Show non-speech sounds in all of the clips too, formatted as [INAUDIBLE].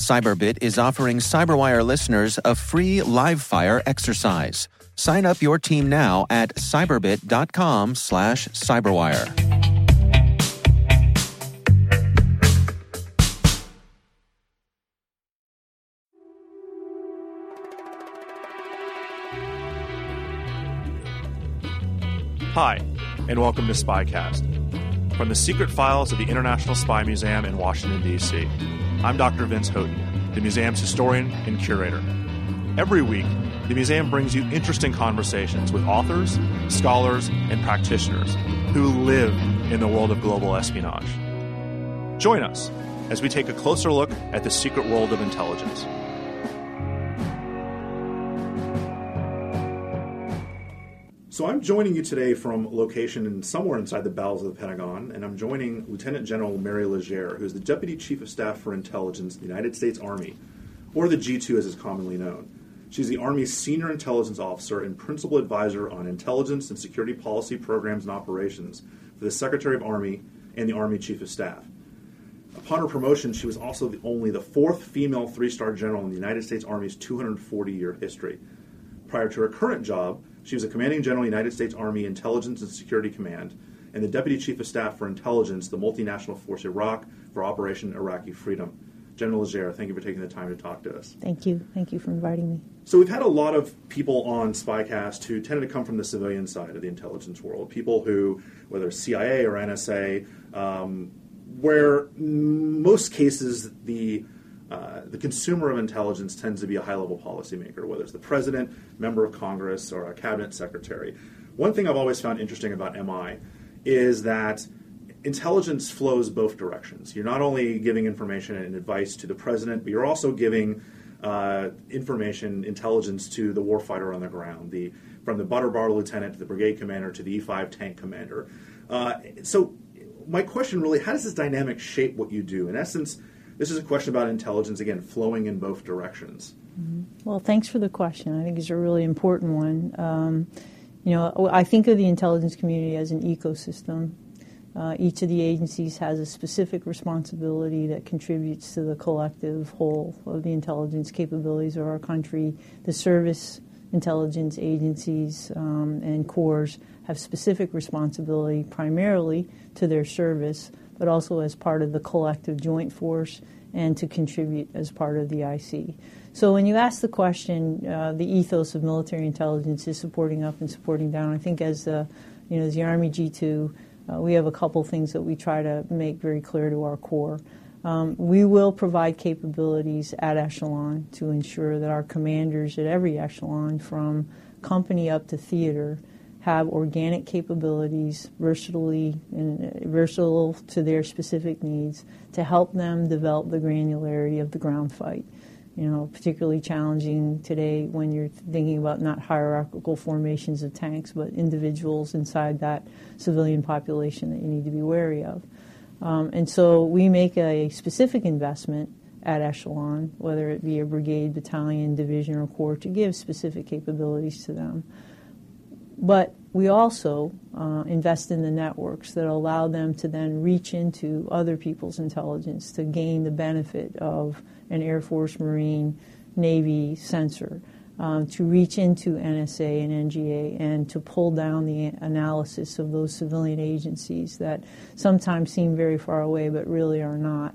Cyberbit is offering Cyberwire listeners a free live fire exercise. Sign up your team now at cyberbit.com slash cyberwire. Hi, and welcome to Spycast. From the secret files of the International Spy Museum in Washington, D.C., I'm Dr. Vince Houghton, the museum's historian and curator. Every week, the museum brings you interesting conversations with authors, scholars, and practitioners who live in the world of global espionage. Join us as we take a closer look at the secret world of intelligence. So I'm joining you today from location in somewhere inside the bowels of the Pentagon, and I'm joining Lieutenant General Mary Legere, who is the Deputy Chief of Staff for Intelligence in the United States Army, or the G2 as is commonly known. She's the Army's Senior Intelligence Officer and Principal Advisor on Intelligence and Security Policy Programs and Operations for the Secretary of Army and the Army Chief of Staff. Upon her promotion, she was also the, only the fourth female three star general in the United States Army's 240 year history. Prior to her current job, she was a commanding general, United States Army Intelligence and Security Command, and the Deputy Chief of Staff for Intelligence, the multinational force Iraq for Operation Iraqi Freedom. General Legere, thank you for taking the time to talk to us. Thank you. Thank you for inviting me. So we've had a lot of people on Spycast who tended to come from the civilian side of the intelligence world. People who, whether CIA or NSA, um, where most cases the uh, the consumer of intelligence tends to be a high level policymaker, whether it's the president, member of Congress, or a cabinet secretary. One thing I've always found interesting about MI is that intelligence flows both directions. You're not only giving information and advice to the president, but you're also giving uh, information, intelligence to the warfighter on the ground, the from the butter bar lieutenant to the brigade commander to the E5 tank commander. Uh, so, my question really: How does this dynamic shape what you do? In essence, this is a question about intelligence, again, flowing in both directions. Mm-hmm. Well, thanks for the question. I think it's a really important one. Um, you know, I think of the intelligence community as an ecosystem. Uh, each of the agencies has a specific responsibility that contributes to the collective whole of the intelligence capabilities of our country. The service intelligence agencies um, and corps have specific responsibility primarily to their service, but also as part of the collective joint force and to contribute as part of the IC. So when you ask the question, uh, the ethos of military intelligence is supporting up and supporting down. I think as the, you know, as the Army G2, uh, we have a couple things that we try to make very clear to our corps. Um, we will provide capabilities at echelon to ensure that our commanders at every echelon, from company up to theater, have organic capabilities, versatility, uh, versatile to their specific needs, to help them develop the granularity of the ground fight. You know, particularly challenging today when you're thinking about not hierarchical formations of tanks, but individuals inside that civilian population that you need to be wary of. Um, and so we make a specific investment at echelon, whether it be a brigade, battalion, division, or corps, to give specific capabilities to them. But we also uh, invest in the networks that allow them to then reach into other people's intelligence to gain the benefit of an Air Force, Marine, Navy sensor. Um, to reach into NSA and NGA and to pull down the analysis of those civilian agencies that sometimes seem very far away but really are not.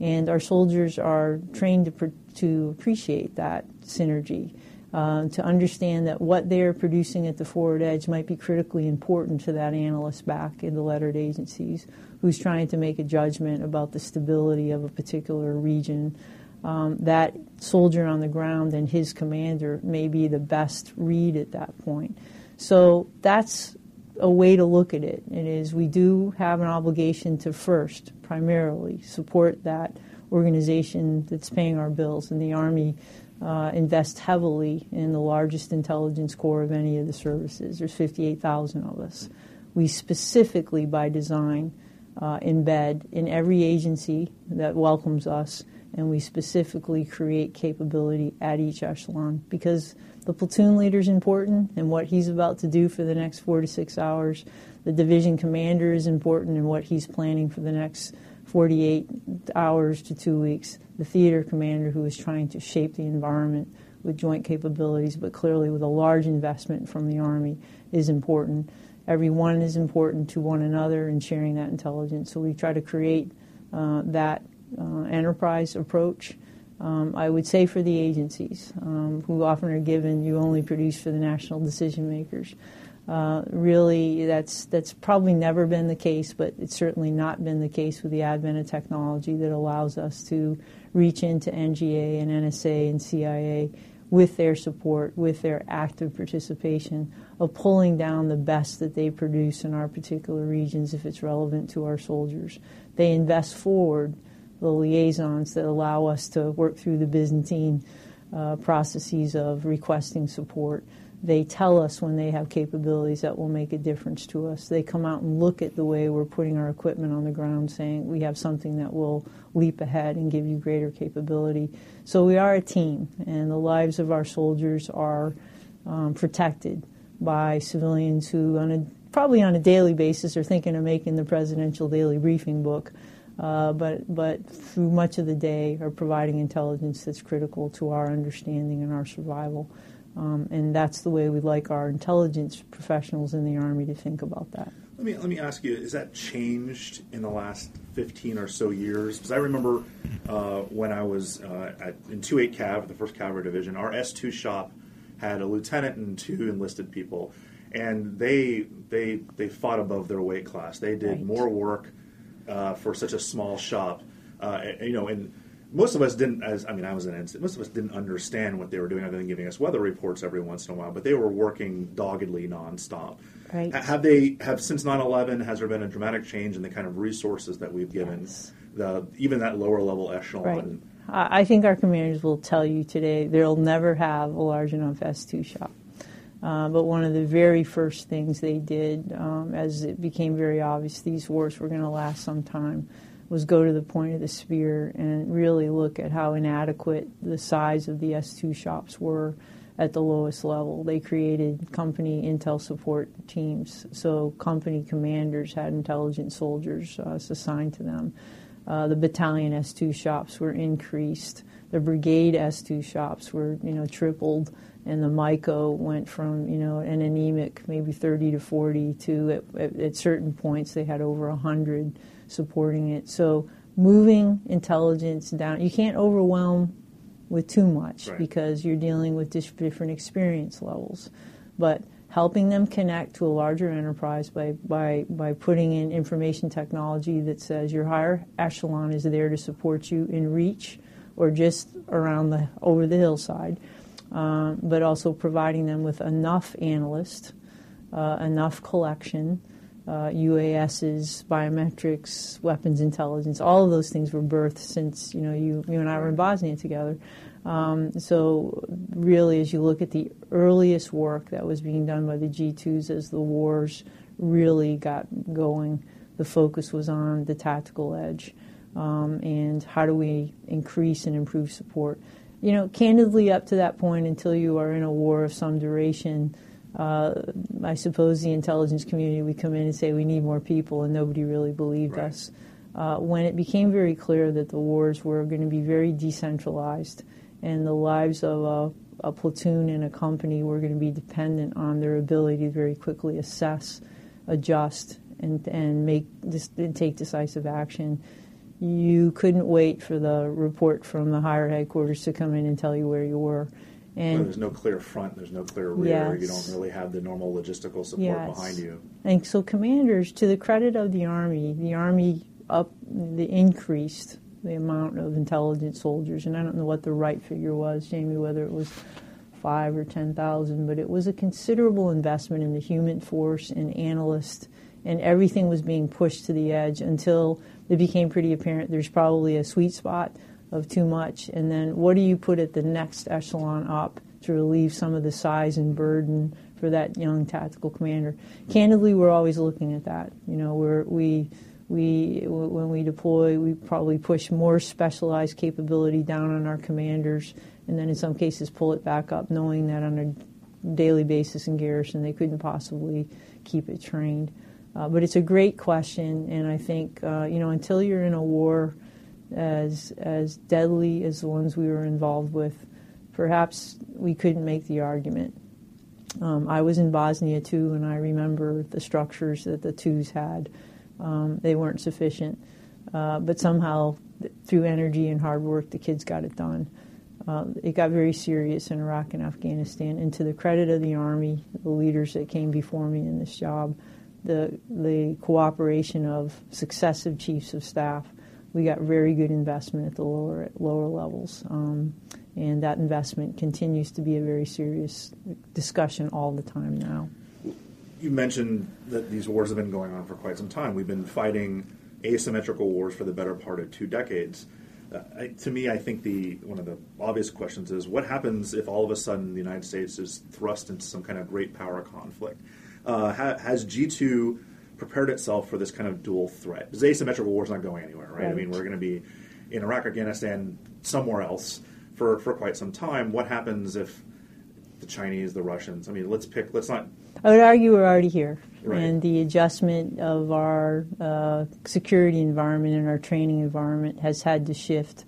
And our soldiers are trained to, to appreciate that synergy uh, to understand that what they're producing at the forward edge might be critically important to that analyst back in the lettered agencies who's trying to make a judgment about the stability of a particular region. Um, that soldier on the ground and his commander may be the best read at that point. So that's a way to look at it. It is we do have an obligation to first, primarily, support that organization that's paying our bills, and the Army uh, invest heavily in the largest intelligence corps of any of the services. There's 58,000 of us. We specifically, by design, uh, embed in every agency that welcomes us, and we specifically create capability at each echelon because the platoon leader is important and what he's about to do for the next four to six hours. The division commander is important and what he's planning for the next 48 hours to two weeks. The theater commander, who is trying to shape the environment with joint capabilities, but clearly with a large investment from the Army, is important. Everyone is important to one another in sharing that intelligence. So we try to create uh, that uh, enterprise approach. Um, I would say for the agencies, um, who often are given, you only produce for the national decision makers. Uh, really, that's that's probably never been the case, but it's certainly not been the case with the advent of technology that allows us to reach into NGA and NSA and CIA with their support, with their active participation of pulling down the best that they produce in our particular regions if it's relevant to our soldiers. They invest forward the liaisons that allow us to work through the Byzantine uh, processes of requesting support they tell us when they have capabilities that will make a difference to us. They come out and look at the way we're putting our equipment on the ground, saying we have something that will leap ahead and give you greater capability. So we are a team, and the lives of our soldiers are um, protected by civilians who, on a, probably on a daily basis, are thinking of making the presidential daily briefing book. Uh, but but through much of the day are providing intelligence that's critical to our understanding and our survival. Um, and that's the way we'd like our intelligence professionals in the Army to think about that. Let me, let me ask you, is that changed in the last 15 or so years? Because I remember uh, when I was uh, at, in 28 Cav, the 1st Cavalry Division, our S2 shop had a lieutenant and two enlisted people. And they, they, they fought above their weight class. They did right. more work uh, for such a small shop. Uh, you know, and most of us didn't as i mean i was an instant most of us didn't understand what they were doing other than giving us weather reports every once in a while but they were working doggedly nonstop right have they have since 9-11 has there been a dramatic change in the kind of resources that we've given yes. the even that lower level echelon right. I think our commanders will tell you today they'll never have a large enough S2 shop. Uh, but one of the very first things they did, um, as it became very obvious these wars were going to last some time, was go to the point of the spear and really look at how inadequate the size of the S2 shops were at the lowest level. They created company intel support teams, so company commanders had intelligence soldiers uh, assigned to them. Uh, the battalion S2 shops were increased. The brigade S2 shops were, you know, tripled, and the MICO went from, you know, an anemic maybe 30 to 40 to at, at, at certain points they had over 100 supporting it. So moving intelligence down, you can't overwhelm with too much right. because you're dealing with different experience levels. But helping them connect to a larger enterprise by, by, by putting in information technology that says your higher echelon is there to support you in reach or just around the over the hillside, um, but also providing them with enough analysts, uh, enough collection, uh, UASs, biometrics, weapons intelligence, all of those things were birthed since you know you you and I were in Bosnia together. Um, so really, as you look at the earliest work that was being done by the G2s as the wars really got going, the focus was on the tactical edge um, and how do we increase and improve support. You know, candidly, up to that point, until you are in a war of some duration uh, I suppose the intelligence community would come in and say we need more people, and nobody really believed right. us. Uh, when it became very clear that the wars were going to be very decentralized and the lives of a, a platoon and a company were going to be dependent on their ability to very quickly assess, adjust, and, and make this, and take decisive action, you couldn't wait for the report from the higher headquarters to come in and tell you where you were And well, there's no clear front, there's no clear rear. Yes. You don't really have the normal logistical support yes. behind you. And so, commanders, to the credit of the Army, the Army up the increased the amount of intelligent soldiers, and I don't know what the right figure was, Jamie, whether it was five or ten thousand, but it was a considerable investment in the human force and analysts, and everything was being pushed to the edge until it became pretty apparent there's probably a sweet spot of too much, and then what do you put at the next echelon up to relieve some of the size and burden for that young tactical commander? Candidly, we're always looking at that. You know, we're, we we when we deploy, we probably push more specialized capability down on our commanders, and then in some cases pull it back up, knowing that on a daily basis in garrison they couldn't possibly keep it trained. Uh, but it's a great question, and I think uh, you know until you're in a war as as deadly as the ones we were involved with, perhaps we couldn't make the argument. Um, I was in Bosnia too, and I remember the structures that the twos had. Um, they weren't sufficient, uh, but somehow through energy and hard work, the kids got it done. Uh, it got very serious in Iraq and Afghanistan, and to the credit of the Army, the leaders that came before me in this job, the the cooperation of successive chiefs of staff, we got very good investment at the lower lower levels, um, and that investment continues to be a very serious discussion all the time now. You mentioned that these wars have been going on for quite some time. We've been fighting asymmetrical wars for the better part of two decades. Uh, I, to me, I think the one of the obvious questions is what happens if all of a sudden the United States is thrust into some kind of great power conflict? Uh, ha, has G two prepared itself for this kind of dual threat. Because asymmetrical war is not going anywhere, right? right. I mean, we're going to be in Iraq, Afghanistan, somewhere else for, for quite some time. What happens if the Chinese, the Russians? I mean, let's pick. Let's not. I would argue we're already here, right. and the adjustment of our uh, security environment and our training environment has had to shift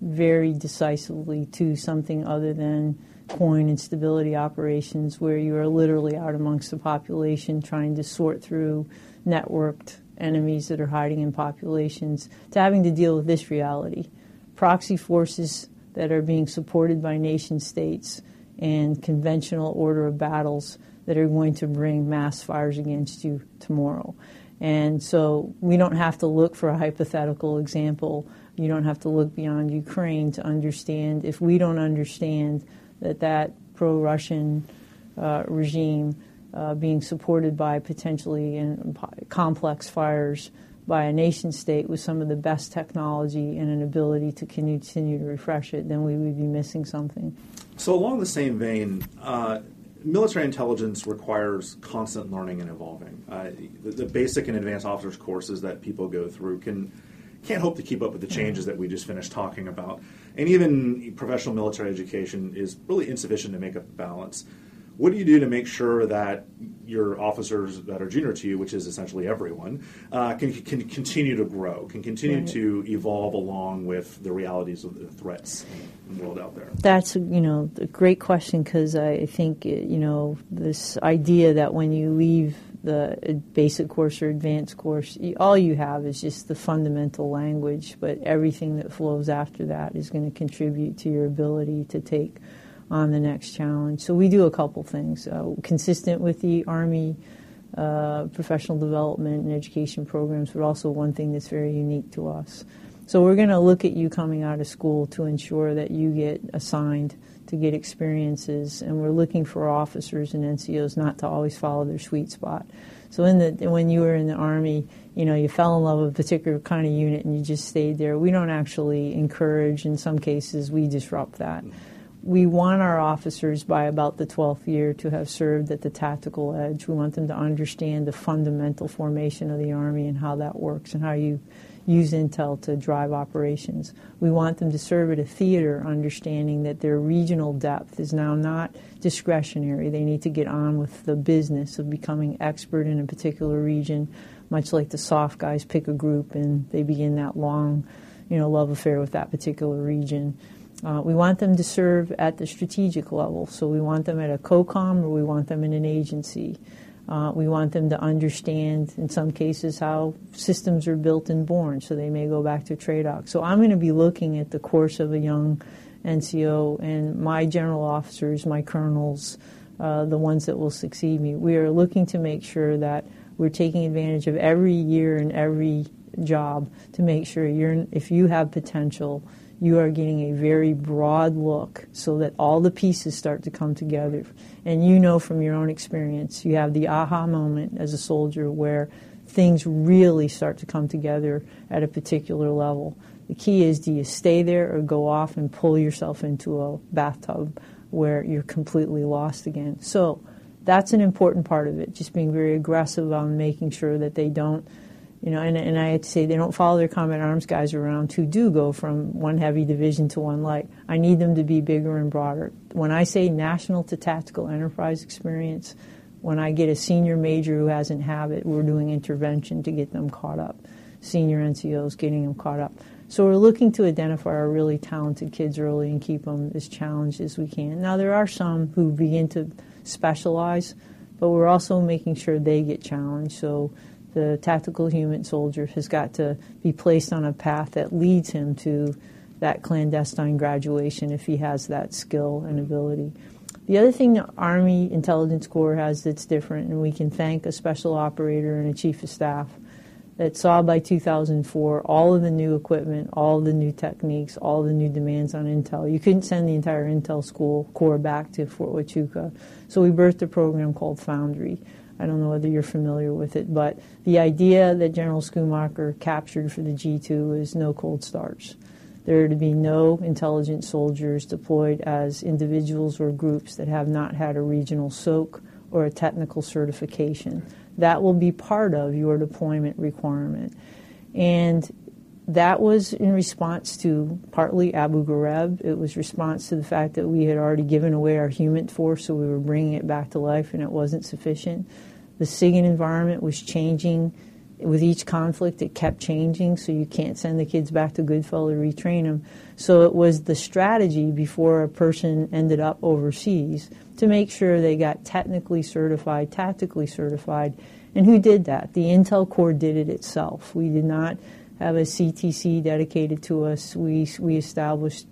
very decisively to something other than coin and stability operations where you are literally out amongst the population trying to sort through networked enemies that are hiding in populations to having to deal with this reality proxy forces that are being supported by nation states and conventional order of battles that are going to bring mass fires against you tomorrow. And so we don't have to look for a hypothetical example. You don't have to look beyond Ukraine to understand. If we don't understand that that pro-Russian uh, regime uh, being supported by potentially in complex fires by a nation state with some of the best technology and an ability to continue to refresh it, then we would be missing something. So, along the same vein, uh, military intelligence requires constant learning and evolving. Uh, the, the, basic and advanced officers courses that people go through can can't hope to keep up with the changes that we just finished talking about. And even professional military education is really insufficient to make up the balance. What do you do to make sure that your officers that are junior to you, which is essentially everyone, uh, can, can continue to grow, can continue right. to evolve along with the realities of the threats in the world out there? That's you know a great question because I think you know this idea that when you leave the basic course or advanced course, all you have is just the fundamental language, but everything that flows after that is going to contribute to your ability to take on the next challenge. So we do a couple things uh, consistent with the Army uh, professional development and education programs, but also one thing that's very unique to us. So we're going to look at you coming out of school to ensure that you get assigned to get experiences, and we're looking for officers and NCOs not to always follow their sweet spot. So in the when you were in the army, you know, you fell in love with a particular kind of unit and you just stayed there. We don't actually encourage. In some cases, we disrupt that. We want our officers by about the 12th year to have served at the tactical edge. We want them to understand the fundamental formation of the Army and how that works and how you use intel to drive operations. We want them to serve at a theater understanding that their regional depth is now not discretionary. They need to get on with the business of becoming expert in a particular region, much like the SOF guys pick a group and they begin that long, you know, love affair with that particular region. Uh, we want them to serve at the strategic level. So we want them at a COCOM or we want them in an agency. Uh, we want them to understand, in some cases, how systems are built and born, so they may go back to TRADOC. So I'm going to be looking at the course of a young NCO, and my general officers, my colonels, uh, the ones that will succeed me. We are looking to make sure that we're taking advantage of every year and every job to make sure you're, if you have potential, you are getting a very broad look so that all the pieces start to come together. And you know from your own experience, you have the aha moment as a soldier where things really start to come together at a particular level. The key is do you stay there or go off and pull yourself into a bathtub where you're completely lost again? So that's an important part of it, just being very aggressive on making sure that they don't you know, and, and I had to say they don't follow their combat arms guys around who do go from one heavy division to one light. I need them to be bigger and broader. When I say national to tactical enterprise experience, when I get a senior major who hasn't had it, we're doing intervention to get them caught up. Senior NCOs getting them caught up. So we're looking to identify our really talented kids early and keep them as challenged as we can. Now there are some who begin to specialize, but we're also making sure they get challenged. So the tactical human soldier has got to be placed on a path that leads him to that clandestine graduation if he has that skill and ability. The other thing the Army Intelligence Corps has that's different, and we can thank a special operator and a chief of staff that saw by 2004 all of the new equipment, all the new techniques, all the new demands on Intel. You couldn't send the entire Intel school corps back to Fort Huachuca. So we birthed a program called Foundry I don't know whether you're familiar with it, but the idea that General Schoomaker captured for the G2 is no cold starts. There are to be no intelligent soldiers deployed as individuals or groups that have not had a regional SOC or a technical certification. That will be part of your deployment requirement. And that was in response to partly Abu Ghraib. It was response to the fact that we had already given away our human force, so we were bringing it back to life, and it wasn't sufficient. The SIGINT environment was changing with each conflict. It kept changing, so you can't send the kids back to Goodfellow to retrain them. So it was the strategy before a person ended up overseas to make sure they got technically certified, tactically certified. And who did that? The Intel Corps did it itself. We did not have a CTC dedicated to us. We, we established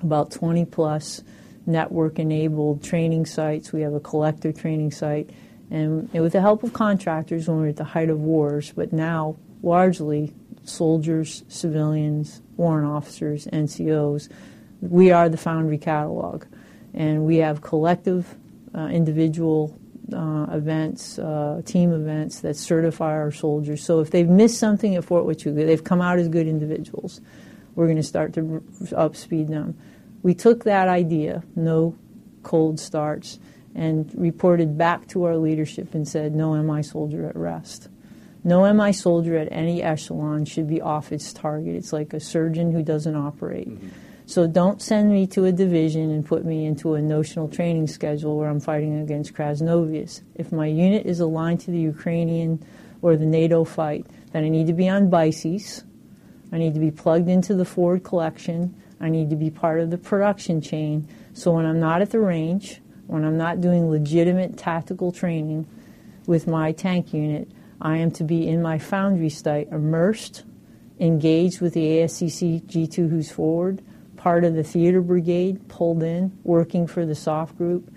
about 20 plus network enabled training sites. We have a collective training site and with the help of contractors when we were at the height of wars, but now largely soldiers, civilians, warrant officers, NCOs, we are the Foundry catalog. And we have collective, uh, individual uh, events, uh, team events that certify our soldiers. So if they've missed something at Fort Huachuca, they've come out as good individuals. We're going to start to upspeed them. We took that idea, no cold starts, and reported back to our leadership and said, no MI soldier at rest. No MI soldier at any echelon should be off its target. It's like a surgeon who doesn't operate. Mm-hmm. So don't send me to a division and put me into a notional training schedule where I'm fighting against Krasnovians. If my unit is aligned to the Ukrainian or the NATO fight, then I need to be on BICES. I need to be plugged into the forward collection. I need to be part of the production chain. So when I'm not at the range, when I'm not doing legitimate tactical training with my tank unit, I am to be in my foundry site, immersed, engaged with the ASCC G2 who's forward, part of the theater brigade, pulled in, working for the SOF group,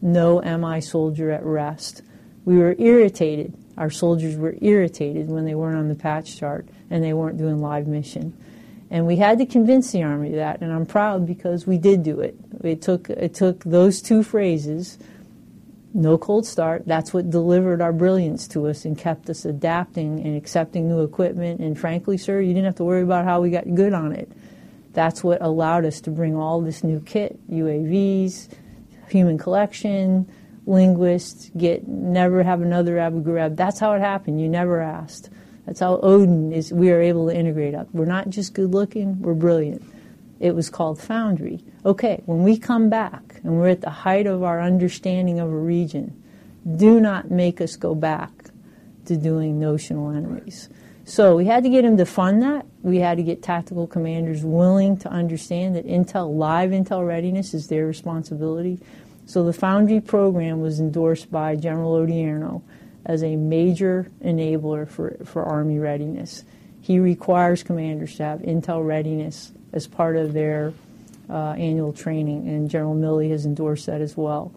no MI soldier at rest. We were irritated. Our soldiers were irritated when they weren't on the patch chart and they weren't doing live mission. And we had to convince the Army of that, and I'm proud because we did do it. It took, it took those two phrases, no cold start, that's what delivered our brilliance to us and kept us adapting and accepting new equipment. And frankly, sir, you didn't have to worry about how we got good on it. That's what allowed us to bring all this new kit UAVs, human collection, linguists, get never have another Abu Ghraib. That's how it happened. You never asked. That's how Odin is. We are able to integrate up. We're not just good looking. We're brilliant. It was called Foundry. Okay, when we come back and we're at the height of our understanding of a region, do not make us go back to doing notional enemies. So we had to get him to fund that. We had to get tactical commanders willing to understand that intel, live intel readiness is their responsibility. So the Foundry program was endorsed by General Odierno as a major enabler for, for Army readiness. He requires commanders to have intel readiness as part of their uh, annual training, and General Milley has endorsed that as well.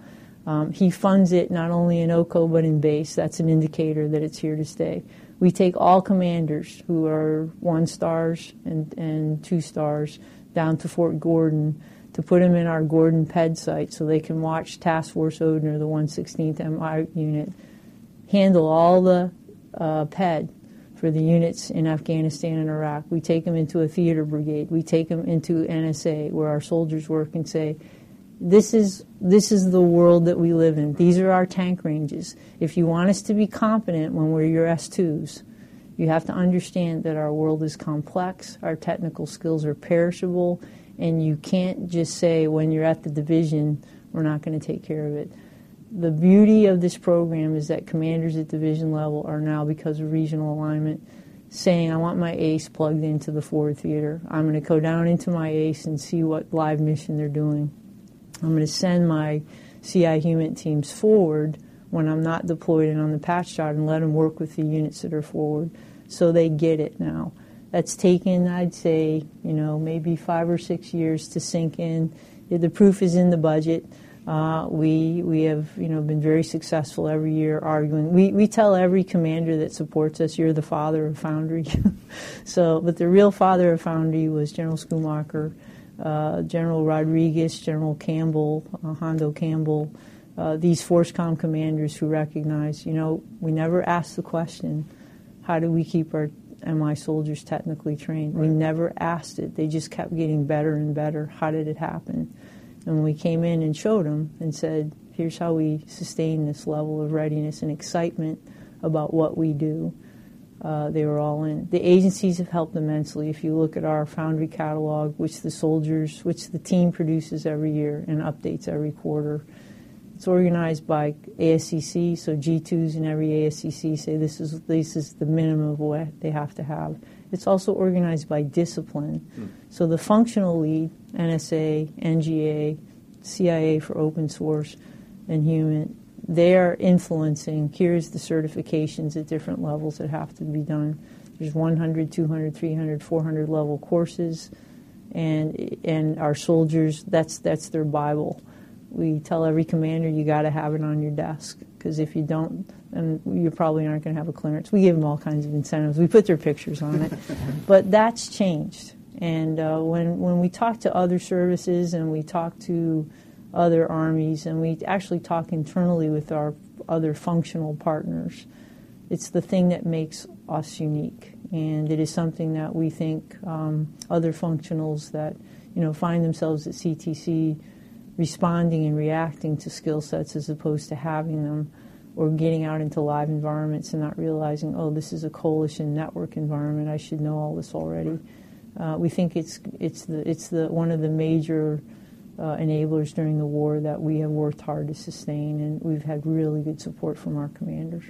Um, he funds it not only in OCO but in base. That's an indicator that it's here to stay. We take all commanders who are one stars and, and two stars down to Fort Gordon to put them in our Gordon PED site so they can watch Task Force Odin or the 116th MI unit, handle all the uh, PED for the units in Afghanistan and Iraq. We take them into a theater brigade. We take them into NSA where our soldiers work and say, this is this is the world that we live in. These are our tank ranges. If you want us to be competent when we're your S2s, you have to understand that our world is complex, our technical skills are perishable, and you can't just say when you're at the division, we're not going to take care of it. The beauty of this program is that commanders at division level are now, because of regional alignment, saying, I want my ACE plugged into the forward theater. I'm going to go down into my ACE and see what live mission they're doing. I'm going to send my CI human teams forward when I'm not deployed and on the patch chart and let them work with the units that are forward so they get it now. That's taken, I'd say, you know, maybe five or six years to sink in. The proof is in the budget. Uh, we we have you know been very successful every year arguing. We we tell every commander that supports us, "You're the father of Foundry." [LAUGHS] so, but the real father of Foundry was General Schoomaker uh, General Rodriguez, General Campbell, uh, Hondo Campbell, uh, these FORSCOM commanders who recognize, you know, we never asked the question, how do we keep our MI soldiers technically trained? Right. We never asked it. They just kept getting better and better. How did it happen? And we came in and showed them and said, here's how we sustain this level of readiness and excitement about what we do, uh, they were all in. The agencies have helped immensely. If you look at our Foundry catalog, which the soldiers, which the team produces every year and updates every quarter, it's organized by ASCC. So G2s in every ASCC say this is this is the minimum of what they have to have. It's also organized by discipline. Mm. So the functional lead, NSA, NGA, CIA for open source, and human, they're influencing here's the certifications at different levels that have to be done there's 100 200 300 400 level courses and and our soldiers that's that's their bible we tell every commander you got to have it on your desk because if you don't then you probably aren't going to have a clearance. We give them all kinds of incentives. We put their pictures on it. [LAUGHS] But that's changed. And uh, when when we talk to other services and we talk to other armies, and we actually talk internally with our other functional partners. It's the thing that makes us unique, and it is something that we think um, other functionals that you know find themselves at CTC responding and reacting to skill sets as opposed to having them or getting out into live environments and not realizing, oh, this is a coalition network environment. I should know all this already. Uh, we think it's it's the it's the one of the major uh, enablers during the war that we have worked hard to sustain, and we've had really good support from our commanders.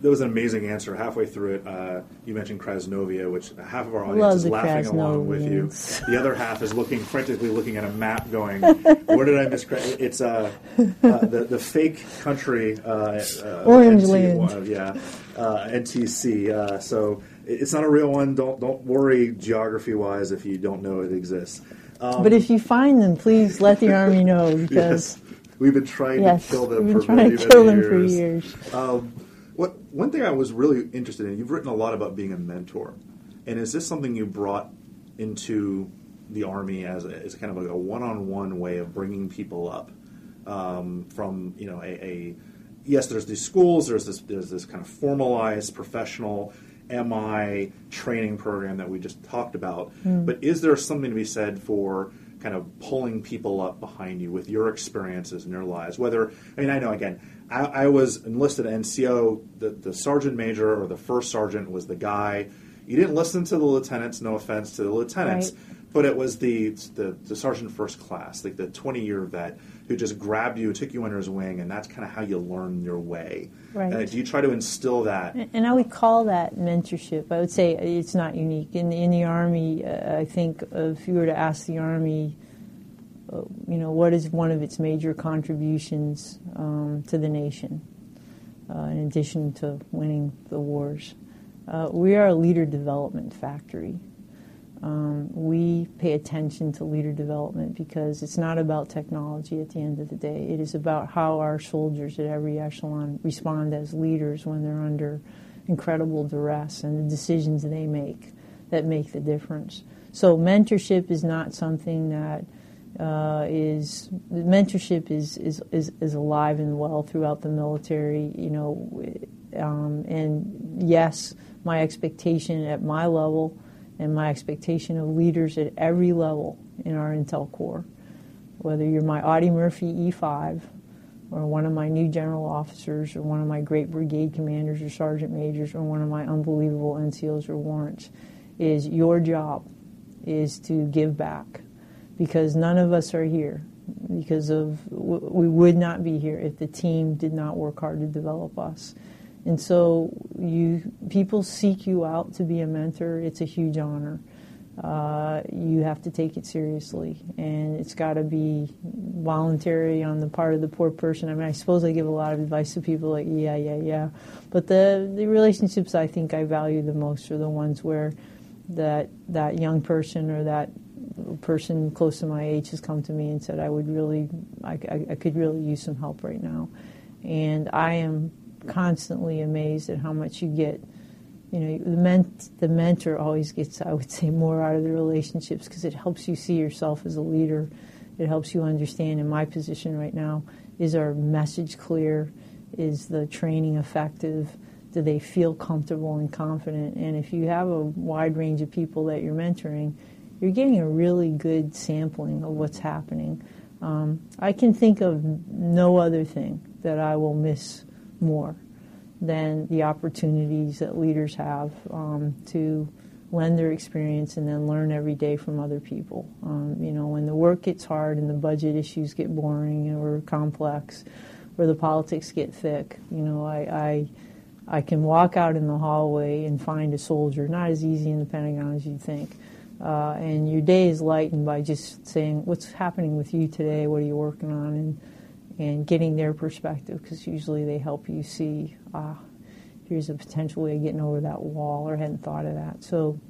That was an amazing answer. Halfway through it, uh, you mentioned Krasnovia, which half of our audience is laughing along with you. The other half is looking frantically looking at a map, going, [LAUGHS] "Where did I miss?" It's uh, uh, the the fake country, uh, uh, Orange Land, yeah, NTC. so it's not a real one. Don't don't worry geography wise if you don't know it exists. Um, but if you find them, please let the Army know [LAUGHS] because. yes. We've been trying yes, to kill them we've been for trying many, to kill them years. for years. Um, one thing I was really interested in, you've written a lot about being a mentor, and is this something you brought into the army as, a, as kind of like a one-on-one way of bringing people up um, from you know a, a, yes, there's these schools, there's this there's this kind of formalized professional MI training program that we just talked about. Mm. But is there something to be said for kind of pulling people up behind you with your experiences in your lives? Whether, I mean, I know again, I, I was enlisted NCO, the, the sergeant major or the first sergeant was the guy. You didn't listen to the lieutenants, no offense to the lieutenants, right. but it was the, the, the sergeant first class, like the 20 year vet who just grabbed you, took you under his wing, and that's kind of how you learn your way. Right. Uh, do you try to instill that? And I would call that mentorship. I would say it's not unique in in the army. Uh, I think if you were to ask the army, you know, what is one of its major contributions um, to the nation, uh, in addition to winning the wars, uh, we are a leader development factory. um, we pay attention to leader development because it's not about technology at the end of the day. It is about how our soldiers at every echelon respond as leaders when they're under incredible duress and the decisions they make that make the difference. So mentorship is not something that uh, is the mentorship is, is, is, is alive and well throughout the military. You know, um, and yes, my expectation at my level and my expectation of leaders at every level in our Intel Corps, whether you're my Audie Murphy E5 or one of my new general officers or one of my great brigade commanders or sergeant majors or one of my unbelievable NCOs or warrants, is your job is to give back because none of us are here because of we would not be here if the team did not work hard to develop us. And so you people seek you out to be a mentor. It's a huge honor. Uh, you have to take it seriously, and it's got to be voluntary on the part of the poor person. I mean, I suppose I give a lot of advice to people like, yeah, yeah, yeah, but the the relationships I think I value the most are the ones where that that young person or that person close to my age has come to me and said, I would really, I, I, I could really use some help right now, and I am constantly amazed at how much you get. You know, the, ment- the mentor always gets, I would say, more out of the relationships because it helps you see yourself as a leader. It helps you understand, in my position right now, is our message clear? Is the training effective? Do they feel comfortable and confident? And if you have a wide range of people that you're mentoring, you're getting a really good sampling of what's happening. Um, I can think of no other thing that I will miss more than the opportunities that leaders have um, to lend their experience and then learn every day from other people. Um, you know, when the work gets hard and the budget issues get boring or complex, or the politics get thick, you know, I, I, I can walk out in the hallway and find a soldier. Not as easy in the Pentagon as you'd think. Uh, and your day is lightened by just saying, "What's happening with you today? What are you working on?" and and getting their perspective because usually they help you see, ah, here's a potential way of getting over that wall, or hadn't thought of that. So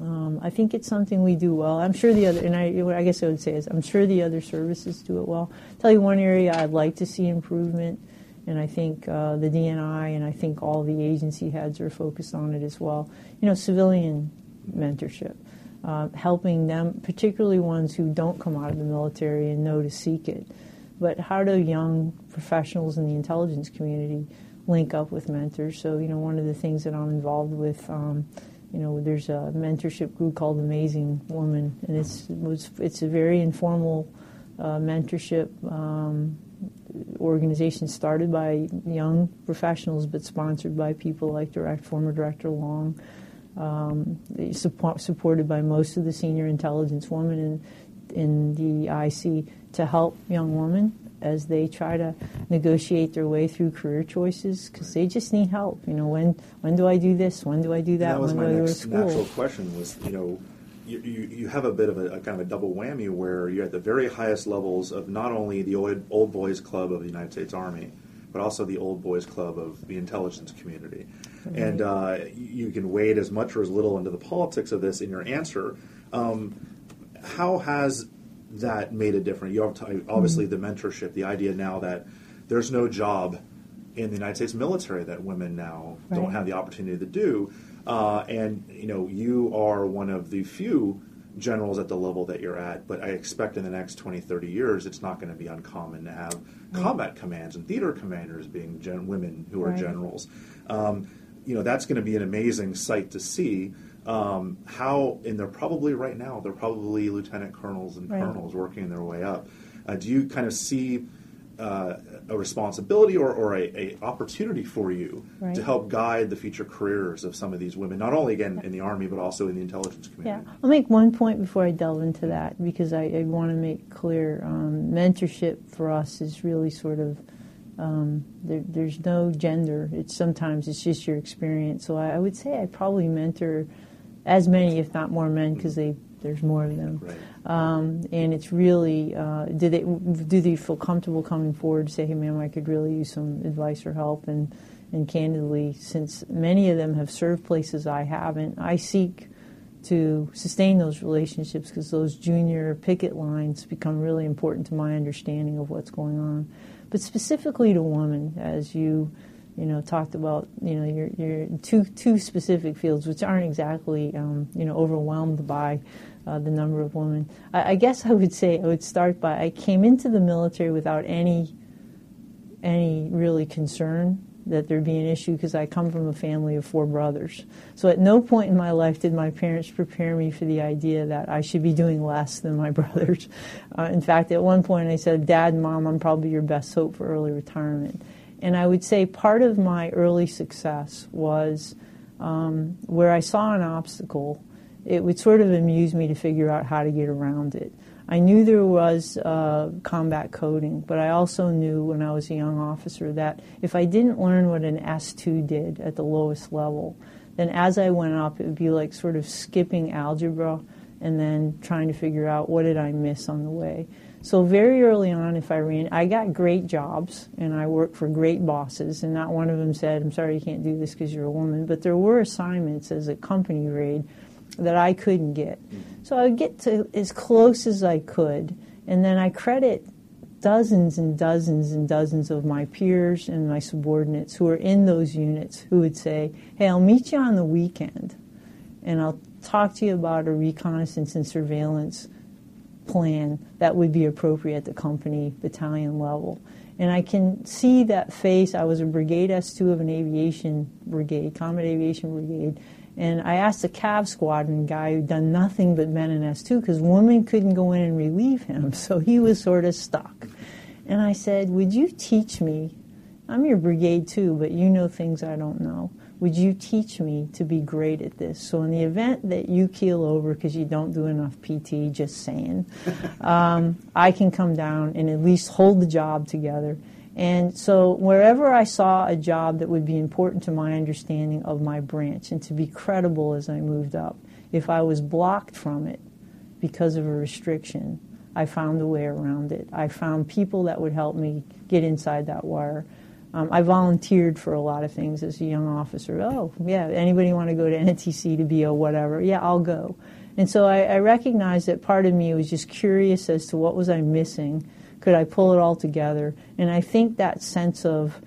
um, I think it's something we do well. I'm sure the other, and I, I guess I would say is, I'm sure the other services do it well. I'll tell you one area I'd like to see improvement, and I think uh, the DNI and I think all the agency heads are focused on it as well. You know, civilian mentorship. Uh, helping them, particularly ones who don't come out of the military and know to seek it but how do young professionals in the intelligence community link up with mentors? So, you know, one of the things that I'm involved with, um, you know, there's a mentorship group called Amazing Woman, and it's it's a very informal uh, mentorship um, organization started by young professionals, but sponsored by people like direct former Director Long. Um, support, supported by most of the senior intelligence women in, in the IC to help young women as they try to negotiate their way through career choices because they just need help. You know, when when do I do this? When do I do that? that was when my do I next go to natural question. Was you know. You, you, you have a bit of a, a kind of a double whammy where you're at the very highest levels of not only the old, old boys club of the United States Army, but also the old boys club of the intelligence community. And uh, you can wade as much or as little into the politics of this in your answer. Um, how has that made a difference? You have to, obviously the mentorship, the idea now that there's no job in the United States military that women now don't have the opportunity to do, uh, and you know you are one of the few generals at the level that you're at. But I expect in the next 20, 30 years, it's not going to be uncommon to have combat commands and theater commanders being gen- women who are Right. generals. Um, you know that's going to be an amazing sight to see. Um, how and they're probably right now they're probably lieutenant colonels and Right. colonels working their way up. Uh, do you kind of see uh, a responsibility or, or a, a opportunity for you Right. to help guide the future careers of some of these women, not only again in the army but also in the intelligence community. Yeah? I'll make one point before I delve into that because I, I want to make clear um, mentorship for us is really sort of um, there, there's no gender. It's sometimes it's just your experience. So I, I would say I probably mentor as many, if not more, men because they there's more of them. Right. Um, and it's really uh, do they do they feel comfortable coming forward to say, hey, ma'am, I could really use some advice or help and and candidly, since many of them have served places I haven't, I seek to sustain those relationships because those junior picket lines become really important to my understanding of what's going on. But specifically to women, as you you know talked about, you know your your two two specific fields which aren't exactly um, you know overwhelmed by uh, the number of women. I, I guess I would say I would start by I came into the military without any any really concern that there'd be an issue because I come from a family of four brothers. So at no point in my life did my parents prepare me for the idea that I should be doing less than my [LAUGHS] brothers. Uh, in fact, at one point I said, Dad Mom, I'm probably your best hope for early retirement. And I would say part of my early success was um, where I saw an obstacle, it would sort of amuse me to figure out how to get around it. I knew there was uh, combat coding, but I also knew when I was a young officer that if I didn't learn what an S2 did at the lowest level, then as I went up, it would be like sort of skipping algebra and then trying to figure out what did I miss on the way. So very early on, if I ran, I got great jobs and I worked for great bosses, and not one of them said, "I'm sorry you can't do this because you're a woman." But there were assignments as a company grade that I couldn't get. So I would get to as close as I could, and then I credit dozens and dozens and dozens of my peers and my subordinates who are in those units who would say, Hey, I'll meet you on the weekend and I'll talk to you about a reconnaissance and surveillance plan that would be appropriate at the company battalion level. And I can see that face. I was a Brigade S2 of an aviation brigade, Combat Aviation Brigade, and I asked the Cav Squadron guy who'd done nothing but men in S2 because women couldn't go in and relieve him, [LAUGHS] so he was sort of stuck. And I said, Would you teach me? I'm your brigade too, but you know things I don't know. Would you teach me to be great at this? So, in the event that you keel over because you don't do enough PT, just saying, [LAUGHS] um, I can come down and at least hold the job together and so, wherever I saw a job that would be important to my understanding of my branch and to be credible as I moved up, if I was blocked from it because of a restriction, I found a way around it. I found people that would help me get inside that wire. Um, I volunteered for a lot of things as a young officer. Oh, yeah, anybody want to go to NTC to be a whatever? Yeah, I'll go. And so I, I recognized that part of me was just curious as to what was I missing could I pull it all together? And I think that sense of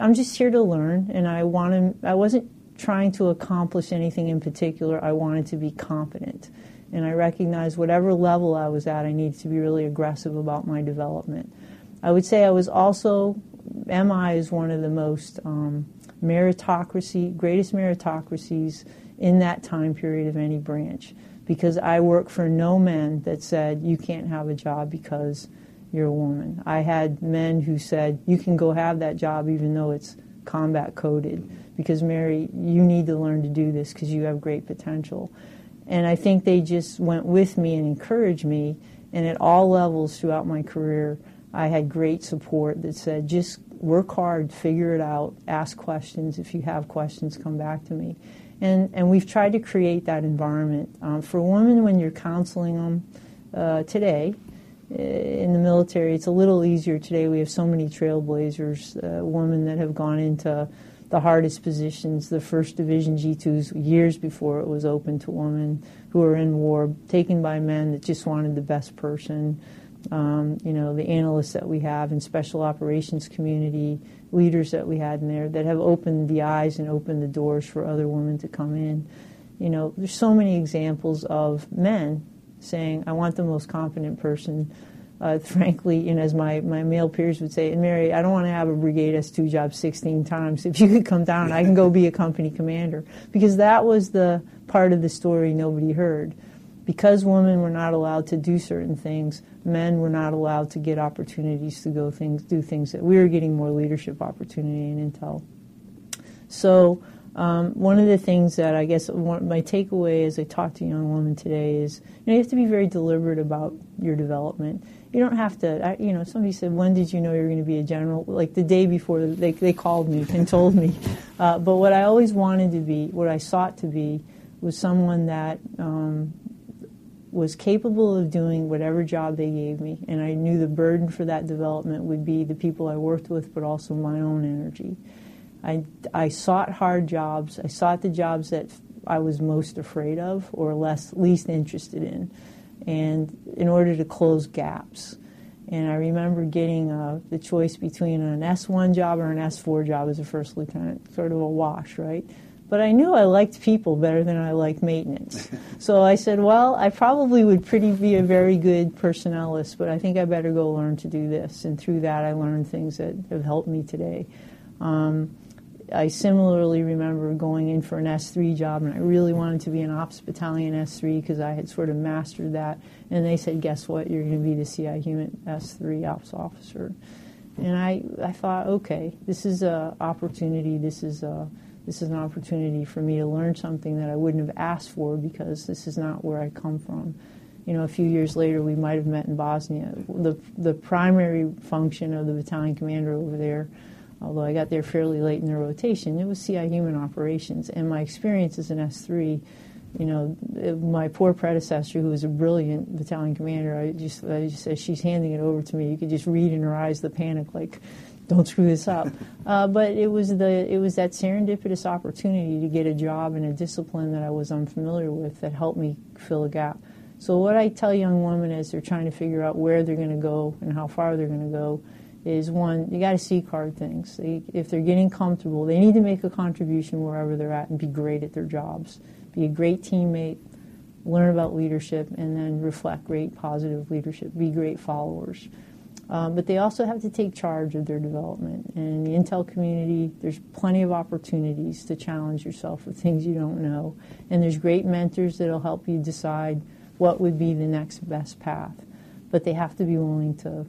I'm just here to learn, and I want to. I wasn't trying to accomplish anything in particular. I wanted to be competent, and I recognized whatever level I was at, I needed to be really aggressive about my development. I would say I was also MI is one of the most um, meritocracy, greatest meritocracies in that time period of any branch, because I worked for no men that said you can't have a job because you're a woman. I had men who said, you can go have that job even though it's combat coded because Mary, you need to learn to do this because you have great potential. And I think they just went with me and encouraged me. And at all levels throughout my career, I had great support that said, just work hard, figure it out, ask questions. If you have questions, come back to me. And, and we've tried to create that environment. Um, for women, when you're counseling them uh, today, in the military, it's a little easier today. We have so many trailblazers, uh, women that have gone into the hardest positions, the first division G2s years before it was open to women who are in war, taken by men that just wanted the best person. Um, you know, the analysts that we have in special operations community, leaders that we had in there that have opened the eyes and opened the doors for other women to come in. You know, there's so many examples of men saying, I want the most competent person. Uh, [LAUGHS] frankly, you know, as my, my male peers would say, and Mary, I don't want to have a brigade S2 job 16 times. If you could come down, I can go be a company commander. Because that was the part of the story nobody heard. Because women were not allowed to do certain things, men were not allowed to get opportunities to go things, do things that we were getting more leadership opportunity in Intel. So um, one of the things that I guess one, my takeaway as I talk to young women today is you, know, you have to be very deliberate about your development. You don't have to, I, you know, somebody said, when did you know you were going to be a general? Like the day before, they, they called me and told me. Uh, but what I always wanted to be, what I sought to be, was someone that um, was capable of doing whatever job they gave me. And I knew the burden for that development would be the people I worked with, but also my own energy. I, I sought hard jobs. I sought the jobs that I was most afraid of or less least interested in, and in order to close gaps. And I remember getting uh, the choice between an S1 job or an S4 job as a first lieutenant, sort of a wash, right? But I knew I liked people better than I liked maintenance. [LAUGHS] so I said, well, I probably would pretty be a very good personnelist, but I think I better go learn to do this. And through that, I learned things that have helped me today. Um, I similarly remember going in for an S3 job, and I really wanted to be an ops battalion S3 because I had sort of mastered that. And they said, "Guess what? You're going to be the CI HUMINT S3 ops officer." And I, I thought, okay, this is an opportunity. This is a, this is an opportunity for me to learn something that I wouldn't have asked for because this is not where I come from. You know, a few years later, we might have met in Bosnia. The the primary function of the battalion commander over there although I got there fairly late in the rotation, it was CI HUMINT operations. And my experience as an S3, you know, my poor predecessor, who was a brilliant battalion commander, I just, I just said, she's handing it over to me. You could just read in her eyes the panic, like, don't screw this up. [LAUGHS] Uh, but it was the it was that serendipitous opportunity to get a job in a discipline that I was unfamiliar with that helped me fill a gap. So what I tell young women as they're trying to figure out where they're going to go and how far they're going to go is one, you got to see card things. They, if they're getting comfortable, they need to make a contribution wherever they're at and be great at their jobs. Be a great teammate, learn about leadership, and then reflect great positive leadership. Be great followers. Um, but they also have to take charge of their development. And in the Intel community, there's plenty of opportunities to challenge yourself with things you don't know. And there's great mentors that'll help you decide what would be the next best path. But they have to be willing to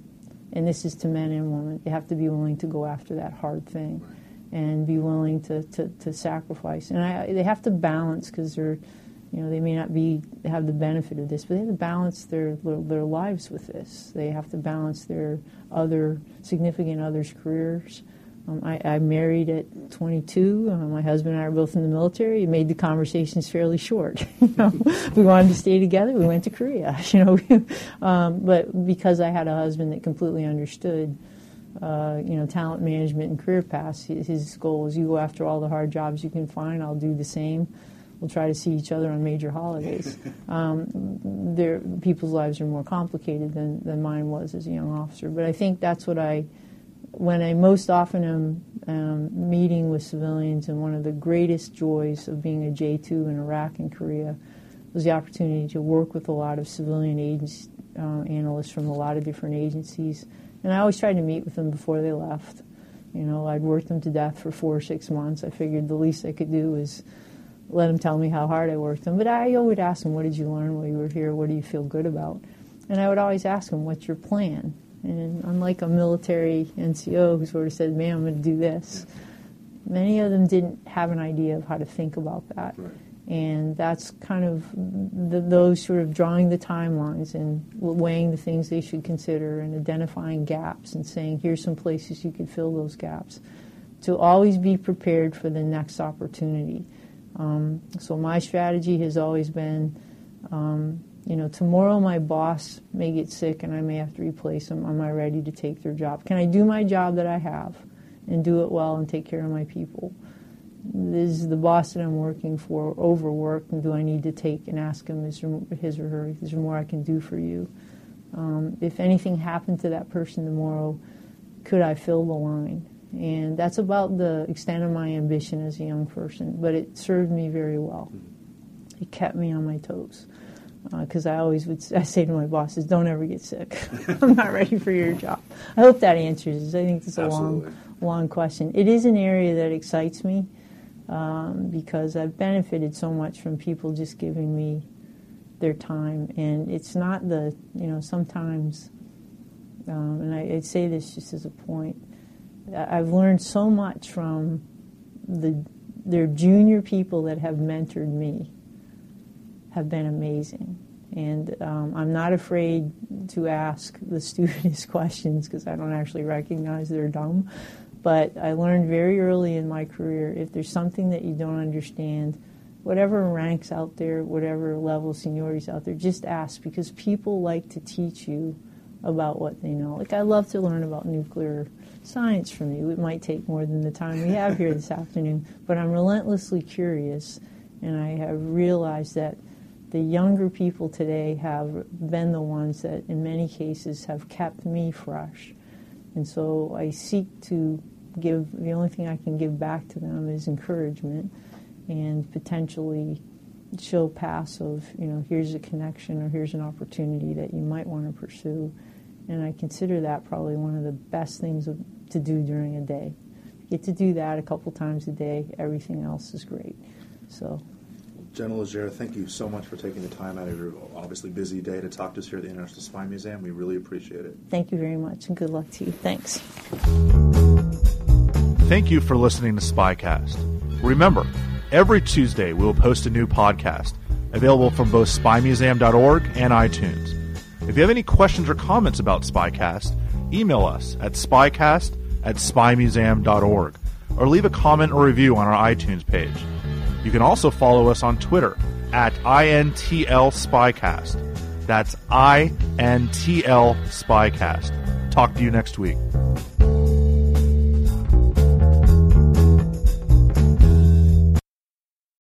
and this is to men and women. they have to be willing to go after that hard thing, and be willing to, to, to sacrifice. And I, they have to balance because they're, you know, they may not be have the benefit of this, but they have to balance their their lives with this. They have to balance their other significant others' careers um, I, I, married at 22. Uh, my husband and I are both in the military. It made the conversations fairly short. [LAUGHS] you know, we wanted to stay together. We went to Korea. [LAUGHS] You know, [LAUGHS] um, but because I had a husband that completely understood, uh, you know, talent management and career paths, his, his goal is you go after all the hard jobs you can find. I'll do the same. We'll try to see each other on major holidays. [LAUGHS] Um, their people's lives are more complicated than, than mine was as a young officer. But I think that's what I when I most often am um, meeting with civilians, and one of the greatest joys of being a J2 in Iraq and Korea was the opportunity to work with a lot of civilian agents, uh, analysts from a lot of different agencies. And I always tried to meet with them before they left. You know, I'd worked them to death for four or six months. I figured the least I could do was let them tell me how hard I worked them. But I always ask them, what did you learn while you were here? What do you feel good about? And I would always ask them, what's your plan? And unlike a military NCO who sort of said, man, I'm going to do this, many of them didn't have an idea of how to think about that. Right. And that's kind of the, those sort of drawing the timelines and weighing the things they should consider and identifying gaps and saying, here's some places you could fill those gaps. To always be prepared for the next opportunity. Um, so my strategy has always been um, you know, tomorrow my boss may get sick and I may have to replace them. Am I ready to take their job? Can I do my job that I have and do it well and take care of my people? Is the boss that I'm working for overworked and do I need to take and ask him, is there his or her, is there more I can do for you? Um, if anything happened to that person tomorrow, could I fill the line? And that's about the extent of my ambition as a young person, but it served me very well. It kept me on my toes because uh, I always would I say to my bosses, "Don't ever get sick. [LAUGHS] I'm not ready for your job." I hope that answers. I think it's a Absolutely. long, long question. It is an area that excites me um, because I've benefited so much from people just giving me their time, and it's not the you know sometimes, um, and I, I say this just as a point. I've learned so much from the their junior people that have mentored me have been amazing. And um, I'm not afraid to ask the [LAUGHS] students questions because I don't actually recognize they're dumb. But I learned very early in my career if there's something that you don't understand, whatever ranks out there, whatever level seniority is out there, just ask because people like to teach you about what they know. Like I love to learn about nuclear science from you. It might take more than the time we have here this afternoon, but I'm relentlessly curious And I have realized that the younger people today have been the ones that, in many cases, have kept me fresh. And so I seek to give, the only thing I can give back to them is encouragement and potentially show paths of, you know, here's a connection or here's an opportunity that you might want to pursue. And I consider that probably one of the best things to do during a day. Get to do that a couple times a day, everything else is great. So. General Legere, thank you so much for taking the time out of your obviously busy day to talk to us here at the International Spy Museum. We really appreciate it. Thank you very much, and good luck to you. Thanks. Thank you for listening to Spycast. Remember, every Tuesday we will post a new podcast available from both spymuseum.org and iTunes. If you have any questions or comments about Spycast, email us at spycast at spymuseum.org or leave a comment or review on our iTunes page. You can also follow us on Twitter at INTL Spycast. That's INTL Spycast. Talk to you next week.